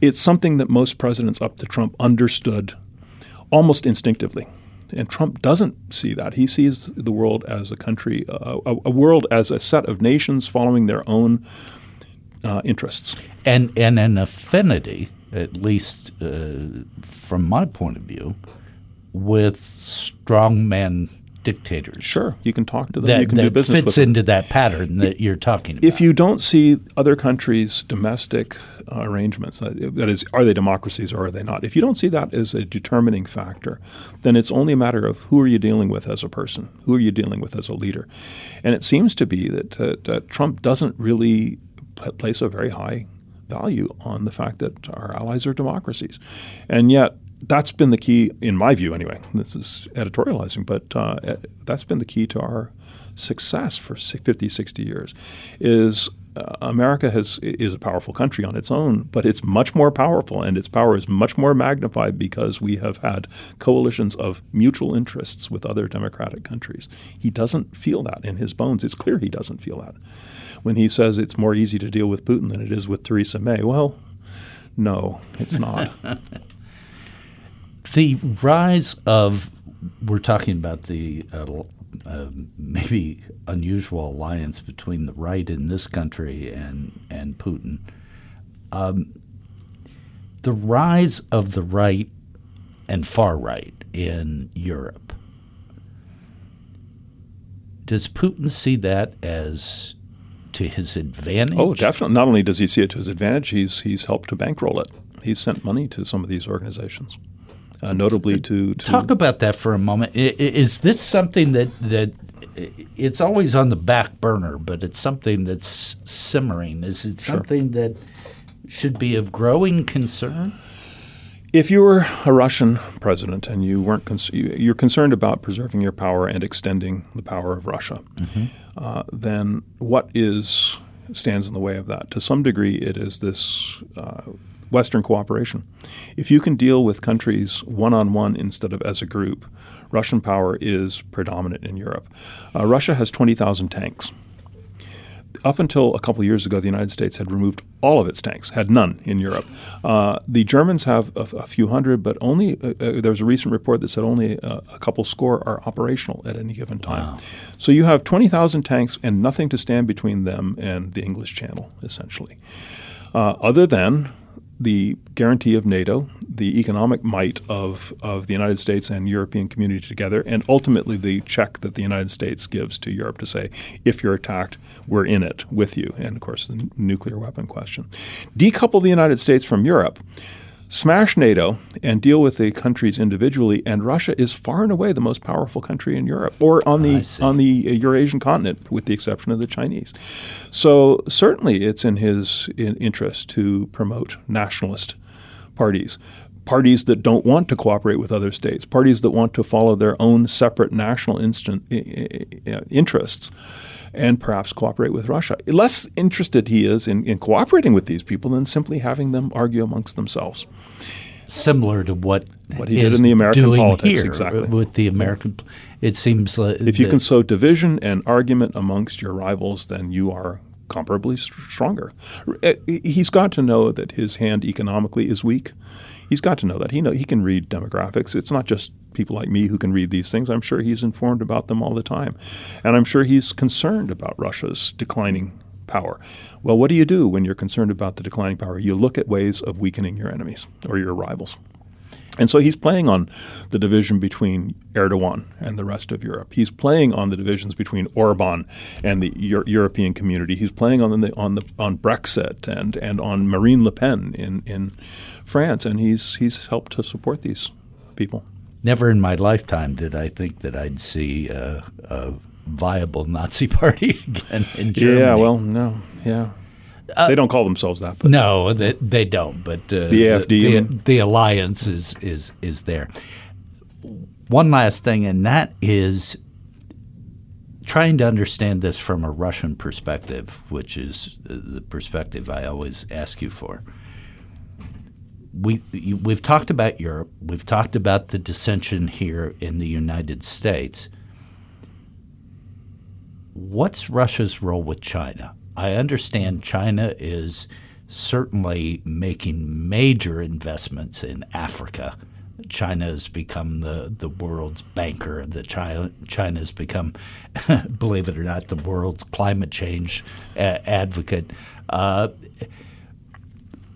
It's something that most presidents up to Trump understood almost instinctively. And Trump doesn't see that. He sees the world as a country, uh, a, a, world as a set of nations following their own uh, interests. And, and an affinity, at least uh, from my point of view, with strongman dictators. Sure, you can talk to them. That, you can that do business fits with them. into that pattern that you're talking about. If you don't see other countries' domestic uh, arrangements, that is, are they democracies or are they not? If you don't see that as a determining factor, then it's only a matter of who are you dealing with as a person, who are you dealing with as a leader, and it seems to be that, uh, that Trump doesn't really place a very high value on the fact that our allies are democracies, and yet that's been the key, in my view, anyway. This is editorializing, but uh, that's been the key to our success for 50, 60 years. Is uh, America has is a powerful country on its own, but it's much more powerful, and its power is much more magnified because we have had coalitions of mutual interests with other democratic countries. He doesn't feel that in his bones. It's clear he doesn't feel that. When he says it's more easy to deal with Putin than it is with Theresa May, well, no, it's not. The rise of, we're talking about the uh, uh, maybe unusual alliance between the right in this country and, and Putin. Um, the rise of the right and far right in Europe. Does Putin see that as to his advantage? Oh, definitely. Not only does he see it to his advantage, he's he's helped to bankroll it. He's sent money to some of these organizations, uh, notably to, to, talk about that for a moment. Is this something that that it's always on the back burner, but it's something that's simmering? Is it something sure. that should be of growing concern? If you were a Russian president and you weren't cons- you're concerned about preserving your power and extending the power of Russia, mm-hmm. uh, then what is stands in the way of that? To some degree, it is this uh, Western cooperation. If you can deal with countries one on one instead of as a group, Russian power is predominant in Europe. Uh, Russia has 20,000 tanks up until a couple years ago, the United States had removed all of its tanks, had none in Europe. Uh, the Germans have a, a, few hundred, but only uh, uh, there was a recent report that said only a, a, couple score are operational at any given time. Wow. So you have 20,000 tanks and nothing to stand between them and the English Channel, essentially. Uh, other than the guarantee of NATO, the economic might of, of the United States and European community together, and ultimately the check that the United States gives to Europe to say, if you're attacked, we're in it with you. And of course, the nuclear weapon question. Decouple the United States from Europe smash NATO and deal with the countries individually, and Russia is far and away the most powerful country in Europe or on the on the uh, Eurasian continent, with the exception of the Chinese. So certainly, it's in his in interest to promote nationalist parties. Parties that don't want to cooperate with other states, parties that want to follow their own separate national instant, interests and perhaps cooperate with Russia. Less interested he is in, in cooperating with these people than simply having them argue amongst themselves. Similar to what what he did in the American politics, here exactly. With the American, it seems like if you can sow division and argument amongst your rivals, then you are comparably stronger. He's got to know that his hand economically is weak. He's got to know that he know he can read demographics. It's not just people like me who can read these things. I'm sure he's informed about them all the time. And I'm sure he's concerned about Russia's declining power. Well, what do you do when you're concerned about the declining power? You look at ways of weakening your enemies or your rivals. And so he's playing on the division between Erdogan and the rest of Europe. He's playing on the divisions between Orban and the Euro- European community. He's playing on the on the on Brexit and and on Marine Le Pen in in France, and he's he's helped to support these people. Never in my lifetime did I think that I'd see a, a viable Nazi party again in Germany. Yeah, well, no, yeah. Uh, they don't call themselves that. But. No, they, they don't. But uh, the AFD, the, the, the, alliance is is is there. One last thing, and that is trying to understand this from a Russian perspective, which is uh, the perspective I always ask you for we we've talked about Europe. We've talked about the dissension here in the United States. What's Russia's role with China? I understand China is certainly making major investments in Africa. China has become the, the world's banker. The China China has become, believe it or not, the world's climate change a- advocate. Uh,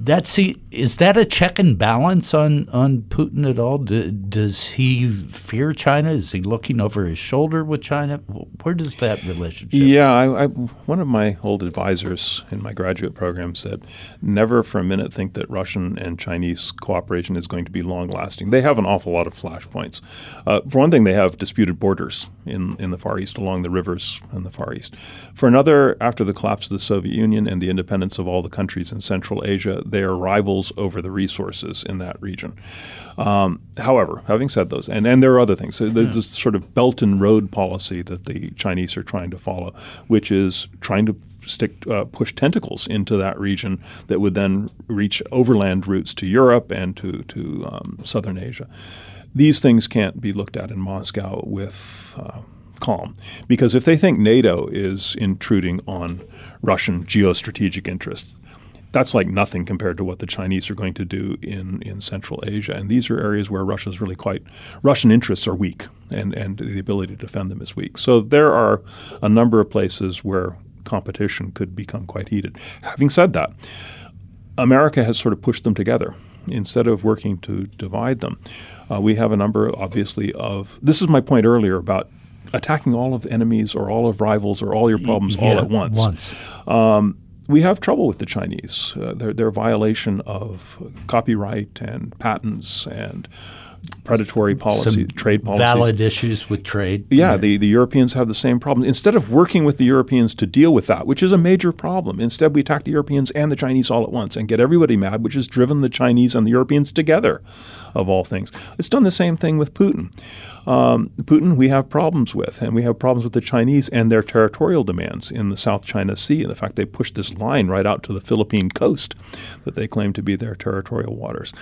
that see is that a check and balance on on Putin at all? Do, does he fear China? Is he looking over his shoulder with China? Where does that relationship? Yeah, I, I, one of my old advisors in my graduate program said, never for a minute think that Russian and Chinese cooperation is going to be long lasting. They have an awful lot of flashpoints. Uh, for one thing, they have disputed borders in in the Far East along the rivers in the Far East. For another, after the collapse of the Soviet Union and the independence of all the countries in Central Asia they are rivals over the resources in that region. Um, however, having said those, and, and there are other things. So there's yeah. this sort of belt and road policy that the Chinese are trying to follow, which is trying to stick uh, push tentacles into that region that would then reach overland routes to Europe and to to um, southern Asia. These things can't be looked at in Moscow with. Uh, calm. Because if they think NATO is intruding on Russian geostrategic interests, that's like nothing compared to what the Chinese are going to do in, in Central Asia. And these are areas where Russia's really quite Russian interests are weak and, and the ability to defend them is weak. So there are a number of places where competition could become quite heated. Having said that, America has sort of pushed them together. instead of working to divide them. Uh, we have a number, obviously, of this is my point earlier about attacking all of enemies or all of rivals or all your problems yeah, all at once. once. Um, we have trouble with the Chinese. Uh, their, their violation of copyright and patents and predatory policy, Some trade policy. Valid issues with trade. Yeah, the, the Europeans have the same problem. Instead of working with the Europeans to deal with that, which is a major problem, instead we attack the Europeans and the Chinese all at once and get everybody mad, which has driven the Chinese and the Europeans together, of all things. It's done the same thing with Putin. Um, Putin, we have problems with, and we have problems with the Chinese and their territorial demands in the South China Sea, and the fact they pushed this line right out to the Philippine coast that they claim to be their territorial waters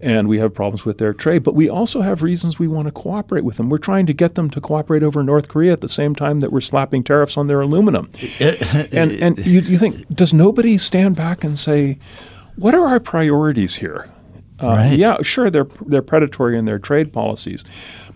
and we have problems with their trade. But we also have reasons we want to cooperate with them. We're trying to get them to cooperate over North Korea at the same time that we're slapping tariffs on their aluminum. and and you, you think, does nobody stand back and say, what are our priorities here? Uh, right. Yeah, sure, they're they're predatory in their trade policies,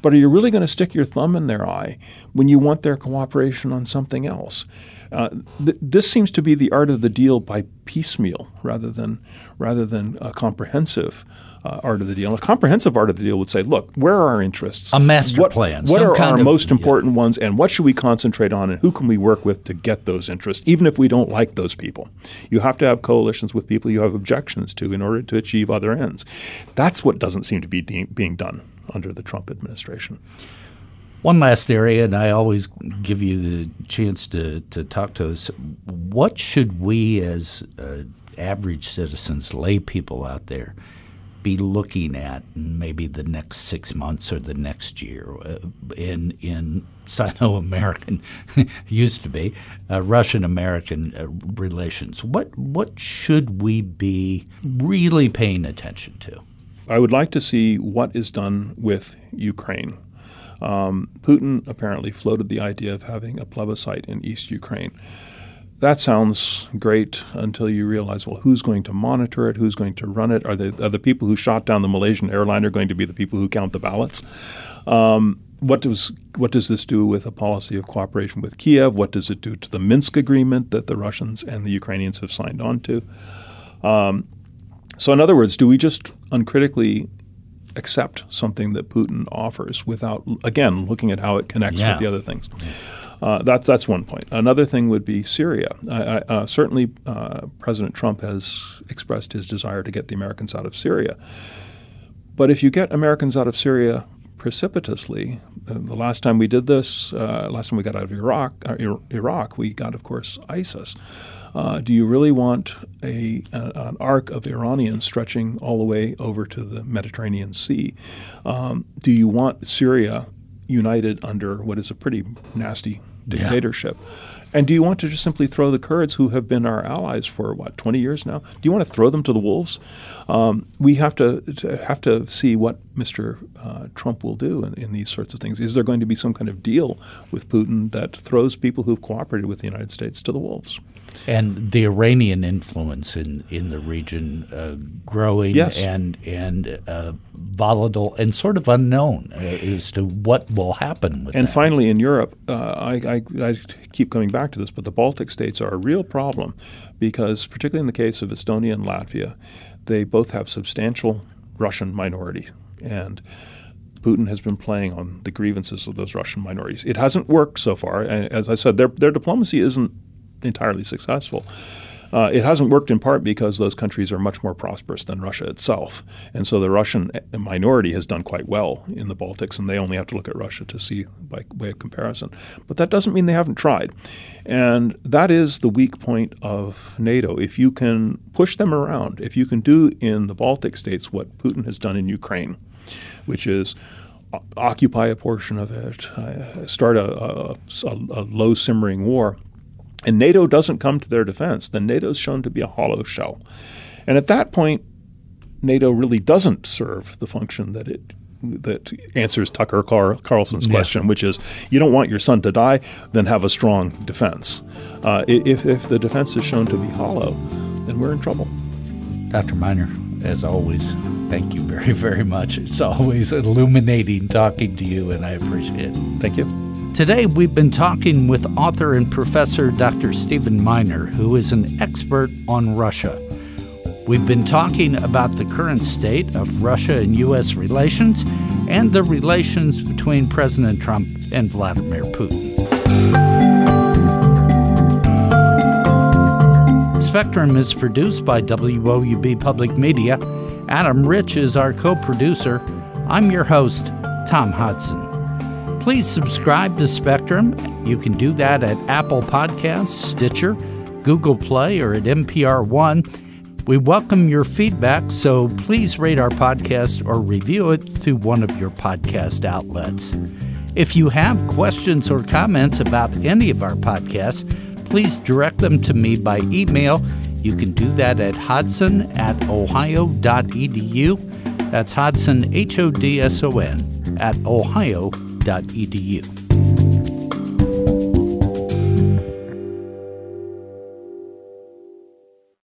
but are you really going to stick your thumb in their eye when you want their cooperation on something else? Uh, th- this seems to be the art of the deal by piecemeal rather than rather than a comprehensive uh, art of the deal. A comprehensive art of the deal would say, look, where are our interests? A master what, plan. What are our of, most important yeah. ones, and what should we concentrate on, and who can we work with to get those interests, even if we don't like those people? You have to have coalitions with people you have objections to in order to achieve other ends. That's what doesn't seem to be de- being done under the Trump administration. One last area, and I always give you the chance to, to talk to us. What should we, as uh, average citizens, lay people out there, be looking at maybe the next six months or the next year uh, in in Sino-American used to be uh, Russian-American uh, relations? What what should we be really paying attention to? I would like to see what is done with Ukraine. Um, Putin apparently floated the idea of having a plebiscite in East Ukraine. That sounds great until you realize, well, who's going to monitor it? Who's going to run it? Are, they, are the people who shot down the Malaysian airliner going to be the people who count the ballots? Um, what does what does this do with a policy of cooperation with Kiev? What does it do to the Minsk agreement that the Russians and the Ukrainians have signed on to? Um, so, in other words, do we just uncritically accept something that Putin offers without, again, looking at how it connects yeah. with the other things. Uh, that's that's one point. Another thing would be Syria. I, I, uh, certainly, uh, President Trump has expressed his desire to get the Americans out of Syria. But if you get Americans out of Syria precipitously. The last time we did this, uh, last time we got out of Iraq, uh, Iraq, we got, of course, ISIS. Uh, do you really want a, a, an arc of Iranians stretching all the way over to the Mediterranean Sea? Um, do you want Syria united under what is a pretty nasty dictatorship? Yeah. And do you want to just simply throw the Kurds, who have been our allies for what twenty years now? Do you want to throw them to the wolves? Um, we have to, to, have to see what Mr. Uh, Trump will do in, in, these sorts of things. Is there going to be some kind of deal with Putin that throws people who've cooperated with the United States to the wolves? And the Iranian influence in, in the region uh, growing yes. and and uh, volatile and sort of unknown uh, as to what will happen with and that. finally in Europe uh, I, I, I, keep coming back to this but the Baltic states are a real problem because particularly in the case of Estonia and Latvia they both have substantial Russian minority and Putin has been playing on the grievances of those Russian minorities. It hasn't worked so far. And as I said, their, their diplomacy isn't entirely successful. Uh, it hasn't worked in part because those countries are much more prosperous than Russia itself. And so the Russian minority has done quite well in the Baltics, and they only have to look at Russia to see by way of comparison. But that doesn't mean they haven't tried. And that is the weak point of NATO. If you can push them around, if you can do in the Baltic states what Putin has done in Ukraine, which is occupy a portion of it, uh, start a, a, a low simmering war and NATO doesn't come to their defense, then NATO is shown to be a hollow shell. And at that point, NATO really doesn't serve the function that it that answers Tucker Car- Carlson's yeah. question, which is you don't want your son to die, then have a strong defense. Uh, if, if the defense is shown to be hollow, then we're in trouble. Dr. Miner, as always, thank you very, very much. It's always illuminating talking to you, and I appreciate it. Thank you. Today, we've been talking with author and professor Dr. Steven Miner, who is an expert on Russia. We've been talking about the current state of Russia and U.S. relations and the relations between President Trump and Vladimir Putin. Spectrum is produced by WOUB Public Media. Adam Rich is our co producer. I'm your host, Tom Hodson. Please subscribe to Spectrum. You can do that at Apple Podcasts, Stitcher, Google Play, or at NPR One. We welcome your feedback, so please rate our podcast or review it through one of your podcast outlets. If you have questions or comments about any of our podcasts, please direct them to me by email. You can do that at hodson at ohio.edu. That's Hodson, H O D S O N, at ohio.edu edu